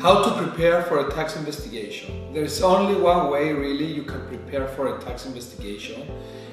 How to prepare for a tax investigation. There is only one way really you can prepare for a tax investigation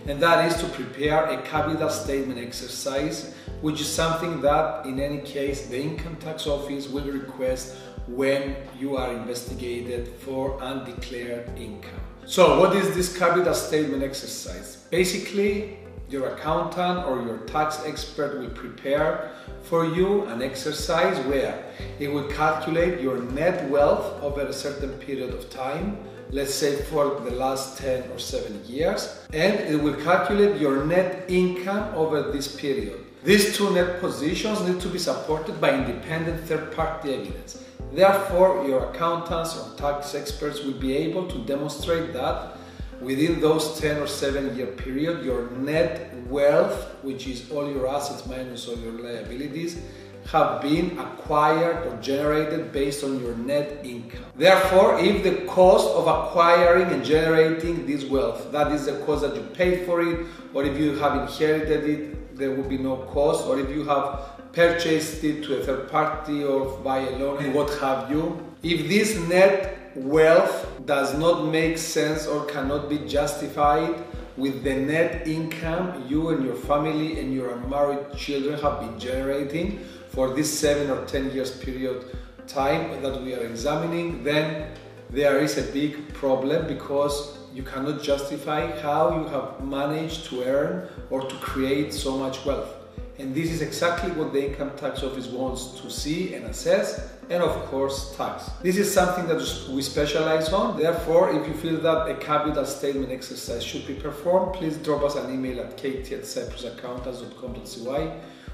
and that is to prepare a capital statement exercise which is something that in any case the income tax office will request when you are investigated for undeclared income. So what is this capital statement exercise? Basically your accountant or your tax expert will prepare for you an exercise where it will calculate your net wealth over a certain period of time, let's say for the last 10 or 7 years, and it will calculate your net income over this period. These two net positions need to be supported by independent third party evidence. Therefore, your accountants or tax experts will be able to demonstrate that within those 10 or 7 year period, your net wealth, which is all your assets minus all your liabilities, have been acquired or generated based on your net income. Therefore, if the cost of acquiring and generating this wealth, that is the cost that you paid for it, or if you have inherited it, there will be no cost, or if you have purchased it to a third party or by a loan and what have you. If this net wealth does not make sense or cannot be justified with the net income you and your family and your unmarried children have been generating for this seven or ten years period time that we are examining, then there is a big problem because you cannot justify how you have managed to earn or to create so much wealth. And this is exactly what the income tax office wants to see and assess and of course tax. This is something that we specialize on. Therefore, if you feel that a capital statement exercise should be performed, please drop us an email at kt at cyprusaccountants.com.cy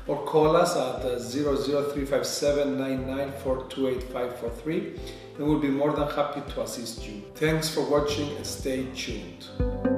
or call us at 00357 and we'll be more than happy to assist you. Thanks for watching and stay tuned.